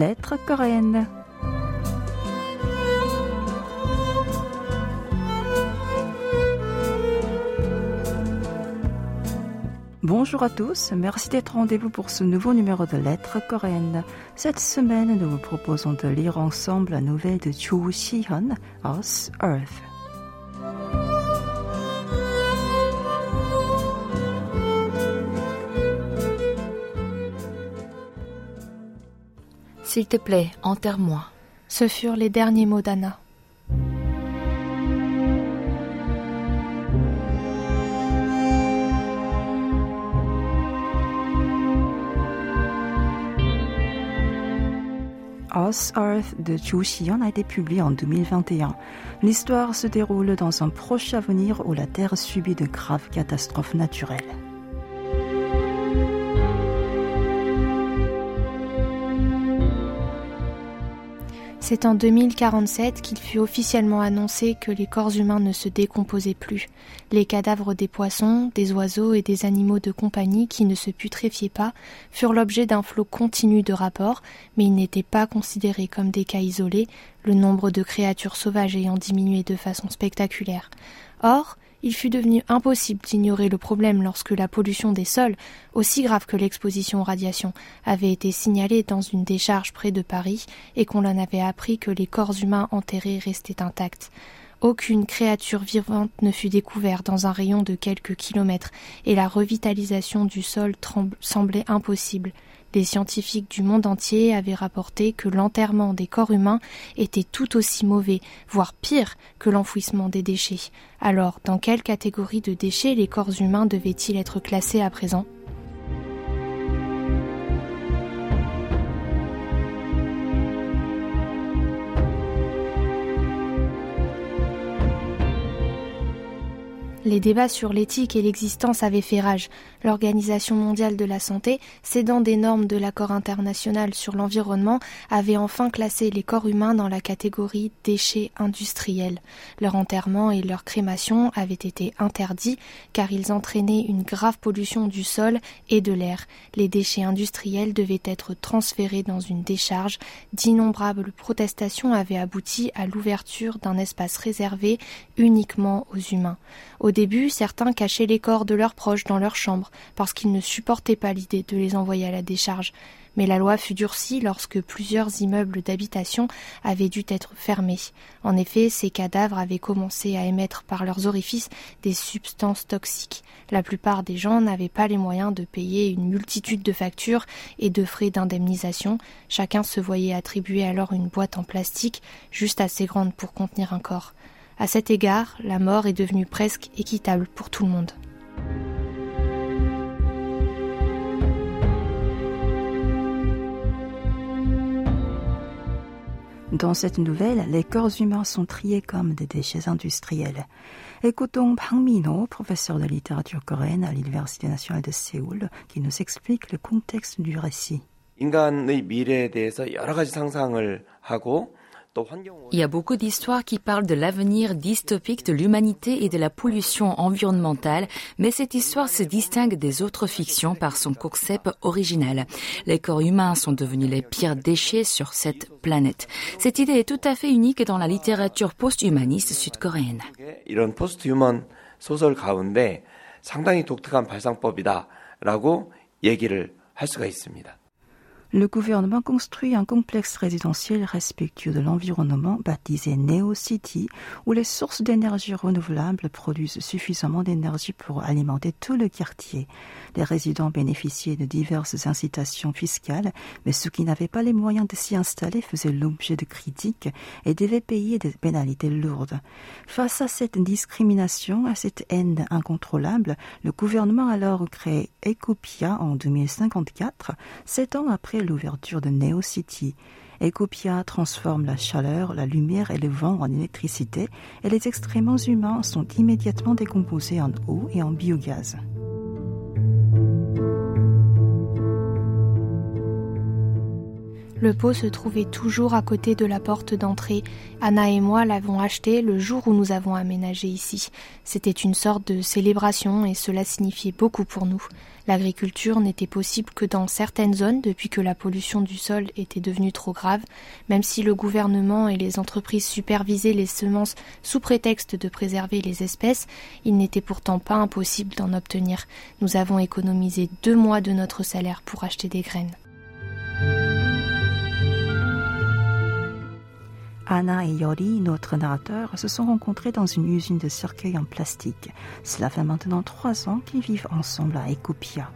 Lettres coréennes. Bonjour à tous, merci d'être rendez-vous pour ce nouveau numéro de Lettres coréennes. Cette semaine, nous vous proposons de lire ensemble la nouvelle de Cho Si-hyun, Us, Earth. S'il te plaît, enterre-moi. Ce furent les derniers mots d'Anna. Earth de Chu Xian a été publié en 2021. L'histoire se déroule dans un proche avenir où la Terre subit de graves catastrophes naturelles. C'est en 2047 qu'il fut officiellement annoncé que les corps humains ne se décomposaient plus. Les cadavres des poissons, des oiseaux et des animaux de compagnie qui ne se putréfiaient pas furent l'objet d'un flot continu de rapports, mais ils n'étaient pas considérés comme des cas isolés, le nombre de créatures sauvages ayant diminué de façon spectaculaire. Or, il fut devenu impossible d'ignorer le problème lorsque la pollution des sols, aussi grave que l'exposition aux radiations, avait été signalée dans une décharge près de Paris et qu'on en avait appris que les corps humains enterrés restaient intacts. Aucune créature vivante ne fut découverte dans un rayon de quelques kilomètres et la revitalisation du sol semblait impossible. Les scientifiques du monde entier avaient rapporté que l'enterrement des corps humains était tout aussi mauvais, voire pire que l'enfouissement des déchets. Alors, dans quelle catégorie de déchets les corps humains devaient-ils être classés à présent? Les débats sur l'éthique et l'existence avaient fait rage. L'Organisation mondiale de la santé, cédant des normes de l'accord international sur l'environnement, avait enfin classé les corps humains dans la catégorie déchets industriels. Leur enterrement et leur crémation avaient été interdits car ils entraînaient une grave pollution du sol et de l'air. Les déchets industriels devaient être transférés dans une décharge. D'innombrables protestations avaient abouti à l'ouverture d'un espace réservé uniquement aux humains. Début, certains cachaient les corps de leurs proches dans leur chambre parce qu'ils ne supportaient pas l'idée de les envoyer à la décharge. Mais la loi fut durcie lorsque plusieurs immeubles d'habitation avaient dû être fermés. En effet, ces cadavres avaient commencé à émettre par leurs orifices des substances toxiques. La plupart des gens n'avaient pas les moyens de payer une multitude de factures et de frais d'indemnisation. Chacun se voyait attribuer alors une boîte en plastique juste assez grande pour contenir un corps. À cet égard, la mort est devenue presque équitable pour tout le monde. Dans cette nouvelle, les corps humains sont triés comme des déchets industriels. Écoutons Bang Min-ho, professeur de littérature coréenne à l'Université nationale de Séoul, qui nous explique le contexte du récit. Il y a beaucoup d'histoires qui parlent de l'avenir dystopique de l'humanité et de la pollution environnementale, mais cette histoire se distingue des autres fictions par son concept original. Les corps humains sont devenus les pires déchets sur cette planète. Cette idée est tout à fait unique dans la littérature post-humaniste sud-coréenne. Le gouvernement construit un complexe résidentiel respectueux de l'environnement baptisé Neo City, où les sources d'énergie renouvelables produisent suffisamment d'énergie pour alimenter tout le quartier. Les résidents bénéficiaient de diverses incitations fiscales, mais ceux qui n'avaient pas les moyens de s'y installer faisaient l'objet de critiques et devaient payer des pénalités lourdes. Face à cette discrimination, à cette haine incontrôlable, le gouvernement a alors créé Ecopia en 2054, sept ans après l'ouverture de Neo City. Ecopia transforme la chaleur, la lumière et le vent en électricité et les excréments humains sont immédiatement décomposés en eau et en biogaz. Le pot se trouvait toujours à côté de la porte d'entrée. Anna et moi l'avons acheté le jour où nous avons aménagé ici. C'était une sorte de célébration et cela signifiait beaucoup pour nous. L'agriculture n'était possible que dans certaines zones depuis que la pollution du sol était devenue trop grave, même si le gouvernement et les entreprises supervisaient les semences sous prétexte de préserver les espèces, il n'était pourtant pas impossible d'en obtenir. Nous avons économisé deux mois de notre salaire pour acheter des graines. Anna et Yori, notre narrateur, se sont rencontrés dans une usine de cercueils en plastique. Cela fait maintenant trois ans qu'ils vivent ensemble à Ekopia.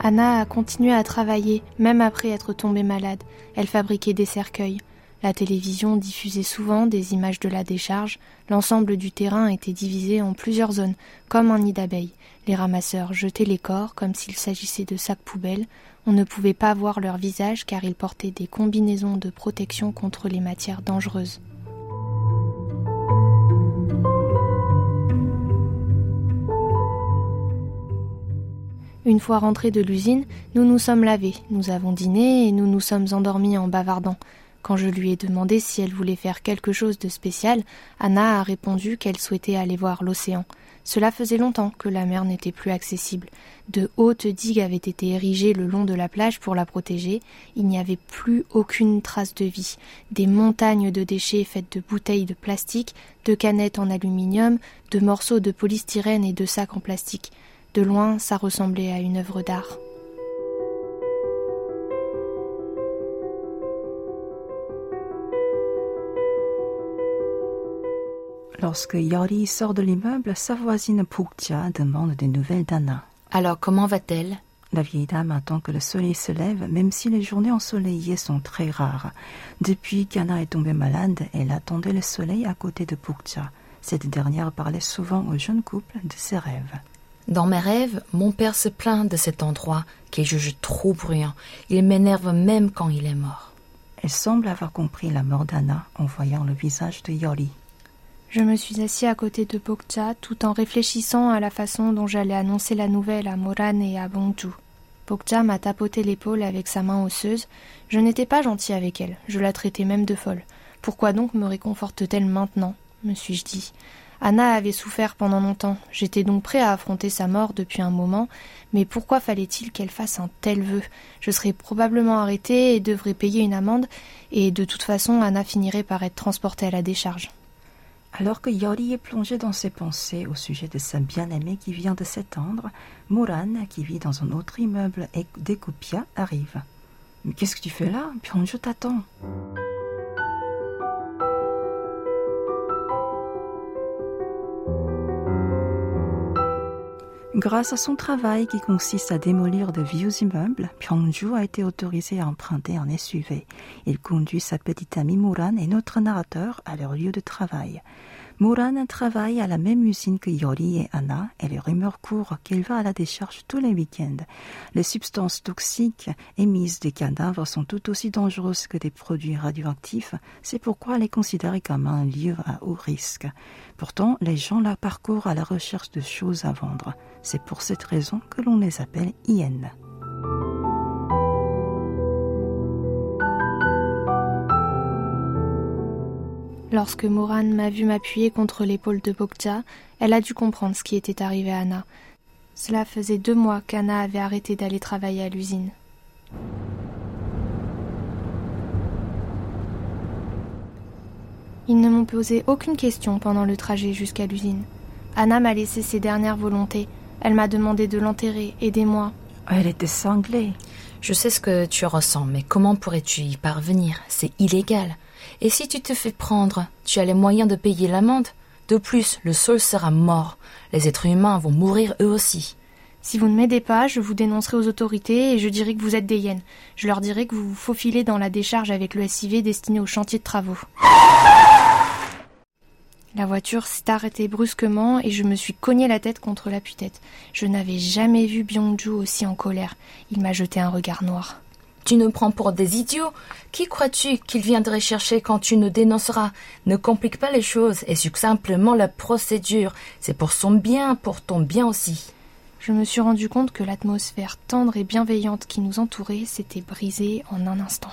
Anna a continué à travailler, même après être tombée malade. Elle fabriquait des cercueils. La télévision diffusait souvent des images de la décharge. L'ensemble du terrain était divisé en plusieurs zones, comme un nid d'abeilles. Les ramasseurs jetaient les corps comme s'il s'agissait de sacs poubelles. On ne pouvait pas voir leur visage car ils portaient des combinaisons de protection contre les matières dangereuses. Une fois rentrés de l'usine, nous nous sommes lavés, nous avons dîné et nous nous sommes endormis en bavardant. Quand je lui ai demandé si elle voulait faire quelque chose de spécial, Anna a répondu qu'elle souhaitait aller voir l'océan. Cela faisait longtemps que la mer n'était plus accessible. De hautes digues avaient été érigées le long de la plage pour la protéger. Il n'y avait plus aucune trace de vie. Des montagnes de déchets faites de bouteilles de plastique, de canettes en aluminium, de morceaux de polystyrène et de sacs en plastique. De loin, ça ressemblait à une œuvre d'art. Lorsque Yori sort de l'immeuble, sa voisine Pukja demande des nouvelles d'Anna. Alors comment va-t-elle? La vieille dame attend que le soleil se lève, même si les journées ensoleillées sont très rares. Depuis qu'Anna est tombée malade, elle attendait le soleil à côté de Pukja. Cette dernière parlait souvent au jeune couple de ses rêves. Dans mes rêves, mon père se plaint de cet endroit qu'il juge trop bruyant. Il m'énerve même quand il est mort. Elle semble avoir compris la mort d'Anna en voyant le visage de Yori. Je me suis assis à côté de Pokja tout en réfléchissant à la façon dont j'allais annoncer la nouvelle à Moran et à Bongju. Pokja m'a tapoté l'épaule avec sa main osseuse. Je n'étais pas gentil avec elle, je la traitais même de folle. Pourquoi donc me réconforte-t-elle maintenant? me suis-je dit. Anna avait souffert pendant longtemps. J'étais donc prêt à affronter sa mort depuis un moment, mais pourquoi fallait-il qu'elle fasse un tel vœu? Je serais probablement arrêtée et devrais payer une amende, et de toute façon Anna finirait par être transportée à la décharge. Alors que Yori est plongé dans ses pensées au sujet de sa bien-aimée qui vient de s'étendre, Muran, qui vit dans un autre immeuble d'Ekopia, arrive. Mais qu'est-ce que tu fais là? Je t'attends. Grâce à son travail qui consiste à démolir de vieux immeubles, Pyongju a été autorisé à emprunter un SUV. Il conduit sa petite amie Muran et notre narrateur à leur lieu de travail. Muran travaille à la même usine que Yori et Anna et les rumeurs courent qu'il va à la décharge tous les week-ends. Les substances toxiques émises des cadavres sont tout aussi dangereuses que des produits radioactifs, c'est pourquoi elle est considérée comme un lieu à haut risque. Pourtant, les gens la parcourent à la recherche de choses à vendre. C'est pour cette raison que l'on les appelle hyènes. Lorsque Moran m'a vu m'appuyer contre l'épaule de Bokja, elle a dû comprendre ce qui était arrivé à Anna. Cela faisait deux mois qu'Anna avait arrêté d'aller travailler à l'usine. Ils ne m'ont posé aucune question pendant le trajet jusqu'à l'usine. Anna m'a laissé ses dernières volontés. Elle m'a demandé de l'enterrer. Aidez-moi. Elle était sanglée. Je sais ce que tu ressens, mais comment pourrais-tu y parvenir? C'est illégal. Et si tu te fais prendre, tu as les moyens de payer l'amende. De plus, le sol sera mort. Les êtres humains vont mourir eux aussi. Si vous ne m'aidez pas, je vous dénoncerai aux autorités et je dirai que vous êtes des hyènes. Je leur dirai que vous vous faufilez dans la décharge avec le SIV destiné au chantier de travaux. La voiture s'est arrêtée brusquement et je me suis cogné la tête contre la tête Je n'avais jamais vu Byungju aussi en colère. Il m'a jeté un regard noir. Tu nous prends pour des idiots. Qui crois-tu qu'il viendrait chercher quand tu nous dénonceras? Ne complique pas les choses et suis simplement la procédure. C'est pour son bien, pour ton bien aussi. Je me suis rendu compte que l'atmosphère tendre et bienveillante qui nous entourait s'était brisée en un instant.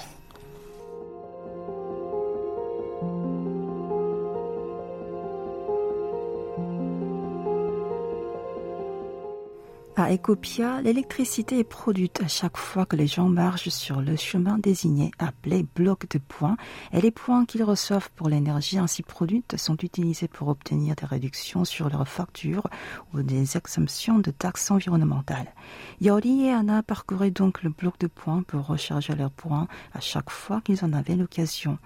À Ecopia, l'électricité est produite à chaque fois que les gens marchent sur le chemin désigné appelé bloc de points et les points qu'ils reçoivent pour l'énergie ainsi produite sont utilisés pour obtenir des réductions sur leurs factures ou des exemptions de taxes environnementales. Yori et Anna parcouraient donc le bloc de points pour recharger leurs points à chaque fois qu'ils en avaient l'occasion.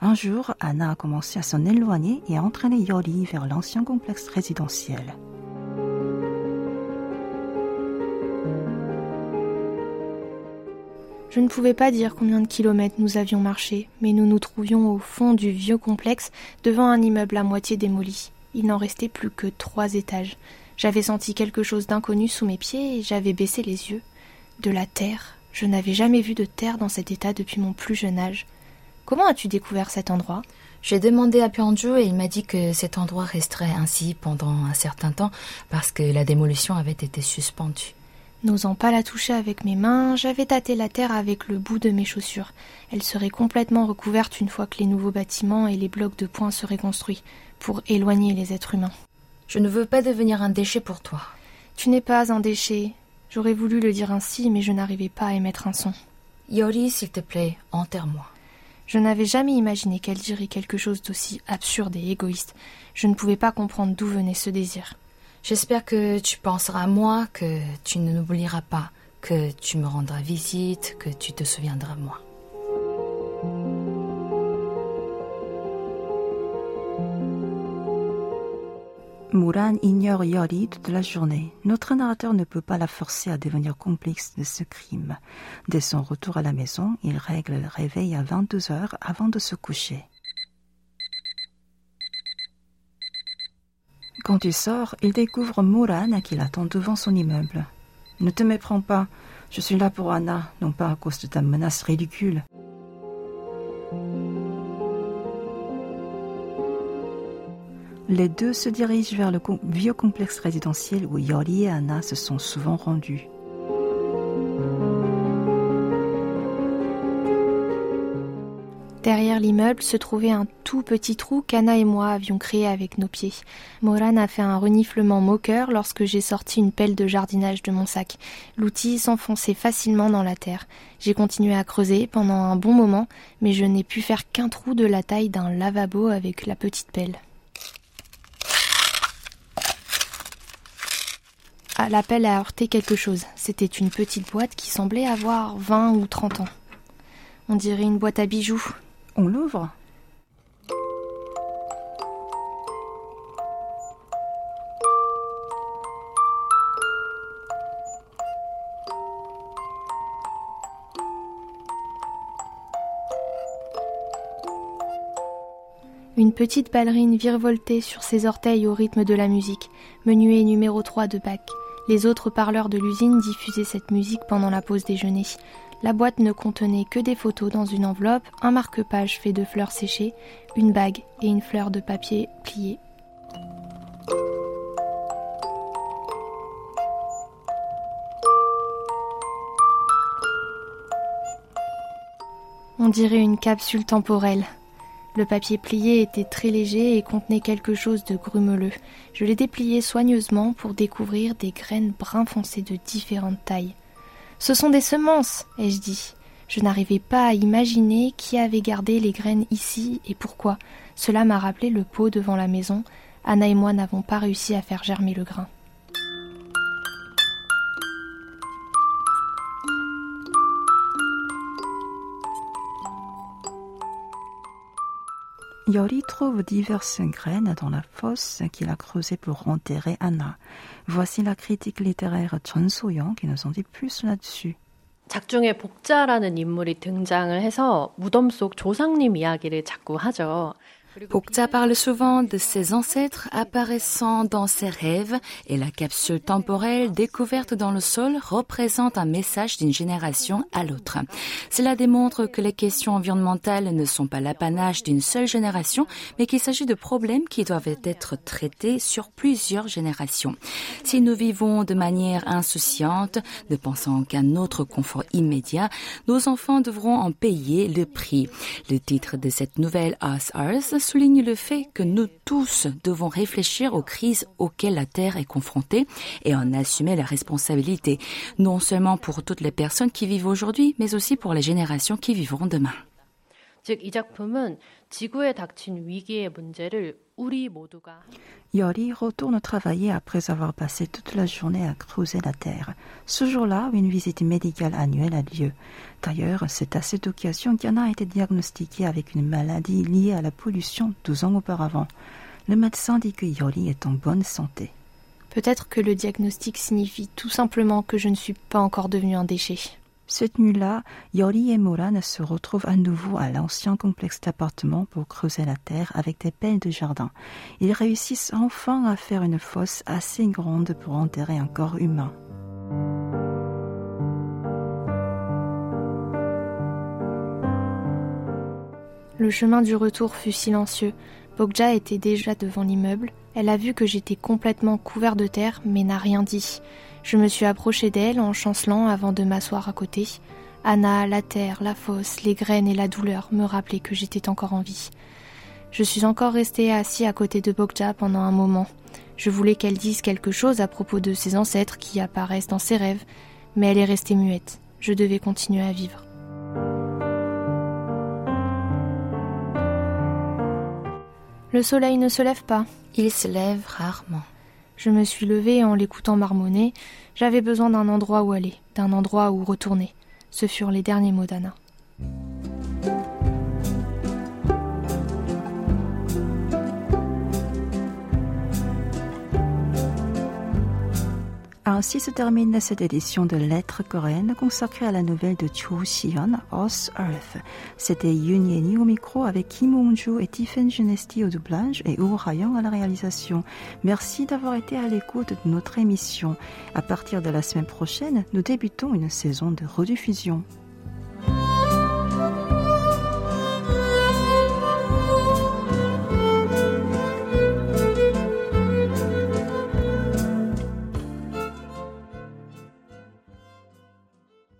Un jour, Anna a commencé à s'en éloigner et a entraîné Yori vers l'ancien complexe résidentiel. Je ne pouvais pas dire combien de kilomètres nous avions marché, mais nous nous trouvions au fond du vieux complexe, devant un immeuble à moitié démoli. Il n'en restait plus que trois étages. J'avais senti quelque chose d'inconnu sous mes pieds et j'avais baissé les yeux. De la terre. Je n'avais jamais vu de terre dans cet état depuis mon plus jeune âge. Comment as-tu découvert cet endroit? J'ai demandé à Pianjo et il m'a dit que cet endroit resterait ainsi pendant un certain temps parce que la démolition avait été suspendue. N'osant pas la toucher avec mes mains, j'avais tâté la terre avec le bout de mes chaussures. Elle serait complètement recouverte une fois que les nouveaux bâtiments et les blocs de points seraient construits, pour éloigner les êtres humains. Je ne veux pas devenir un déchet pour toi. Tu n'es pas un déchet. J'aurais voulu le dire ainsi, mais je n'arrivais pas à émettre un son. Yori, s'il te plaît, enterre-moi. Je n'avais jamais imaginé qu'elle dirait quelque chose d'aussi absurde et égoïste. Je ne pouvais pas comprendre d'où venait ce désir. J'espère que tu penseras à moi, que tu ne n'oublieras pas, que tu me rendras visite, que tu te souviendras de moi. Mouran ignore Yori toute la journée. Notre narrateur ne peut pas la forcer à devenir complice de ce crime. Dès son retour à la maison, il règle le réveil à 22 heures avant de se coucher. Quand il sort, il découvre Moran qui l'attend devant son immeuble. Ne te méprends pas, je suis là pour Anna, non pas à cause de ta menace ridicule. Les deux se dirigent vers le vieux complexe résidentiel où Yori et Anna se sont souvent rendus. Derrière l'immeuble se trouvait un tout petit trou qu'Anna et moi avions créé avec nos pieds. Moran a fait un reniflement moqueur lorsque j'ai sorti une pelle de jardinage de mon sac. L'outil s'enfonçait facilement dans la terre. J'ai continué à creuser pendant un bon moment, mais je n'ai pu faire qu'un trou de la taille d'un lavabo avec la petite pelle. Ah, la pelle a heurté quelque chose. C'était une petite boîte qui semblait avoir 20 ou 30 ans. On dirait une boîte à bijoux, on l'ouvre. Une petite ballerine virevoltait sur ses orteils au rythme de la musique, menuet numéro 3 de Bach. Les autres parleurs de l'usine diffusaient cette musique pendant la pause déjeuner. La boîte ne contenait que des photos dans une enveloppe, un marque-page fait de fleurs séchées, une bague et une fleur de papier pliée. On dirait une capsule temporelle. Le papier plié était très léger et contenait quelque chose de grumeleux. Je l'ai déplié soigneusement pour découvrir des graines brun foncé de différentes tailles. Ce sont des semences, ai-je dit. Je n'arrivais pas à imaginer qui avait gardé les graines ici et pourquoi. Cela m'a rappelé le pot devant la maison. Anna et moi n'avons pas réussi à faire germer le grain. Yori trouve diverses graines dans la fosse qu'il a creusée pour enterrer Anna. Voici la critique littéraire Chun So-young qui nous en dit plus là-dessus. 작중에 복자라는 인물이 등장을 해서 무덤 속 조상님 이야기를 자꾸 하죠. Bokja parle souvent de ses ancêtres apparaissant dans ses rêves et la capsule temporelle découverte dans le sol représente un message d'une génération à l'autre. Cela démontre que les questions environnementales ne sont pas l'apanage d'une seule génération, mais qu'il s'agit de problèmes qui doivent être traités sur plusieurs générations. Si nous vivons de manière insouciante, ne pensant qu'à notre confort immédiat, nos enfants devront en payer le prix. Le titre de cette nouvelle Us Earth souligne le fait que nous tous devons réfléchir aux crises auxquelles la Terre est confrontée et en assumer la responsabilité, non seulement pour toutes les personnes qui vivent aujourd'hui, mais aussi pour les générations qui vivront demain. Yori retourne travailler après avoir passé toute la journée à creuser la terre. Ce jour-là, une visite médicale annuelle a lieu. D'ailleurs, c'est à cette occasion qu'Anna a été diagnostiquée avec une maladie liée à la pollution 12 ans auparavant. Le médecin dit que Yori est en bonne santé. Peut-être que le diagnostic signifie tout simplement que je ne suis pas encore devenue un déchet. Cette nuit-là, Yori et Moran se retrouvent à nouveau à l'ancien complexe d'appartements pour creuser la terre avec des pelles de jardin. Ils réussissent enfin à faire une fosse assez grande pour enterrer un corps humain. Le chemin du retour fut silencieux. Bokja était déjà devant l'immeuble. Elle a vu que j'étais complètement couvert de terre, mais n'a rien dit. Je me suis approché d'elle en chancelant avant de m'asseoir à côté. Anna, la terre, la fosse, les graines et la douleur me rappelaient que j'étais encore en vie. Je suis encore resté assis à côté de Bokja pendant un moment. Je voulais qu'elle dise quelque chose à propos de ses ancêtres qui apparaissent dans ses rêves, mais elle est restée muette. Je devais continuer à vivre. Le soleil ne se lève pas. Il se lève rarement. Je me suis levée en l'écoutant marmonner. J'avais besoin d'un endroit où aller, d'un endroit où retourner. Ce furent les derniers mots d'Anna. Ainsi se termine cette édition de Lettres coréennes consacrée à la nouvelle de Cho Si-hyun, Us Earth. C'était Yoon Yeni au micro avec Kim Hong-ju et Tiffen Genesti au doublage et Oh Ha-young à la réalisation. Merci d'avoir été à l'écoute de notre émission. À partir de la semaine prochaine, nous débutons une saison de rediffusion.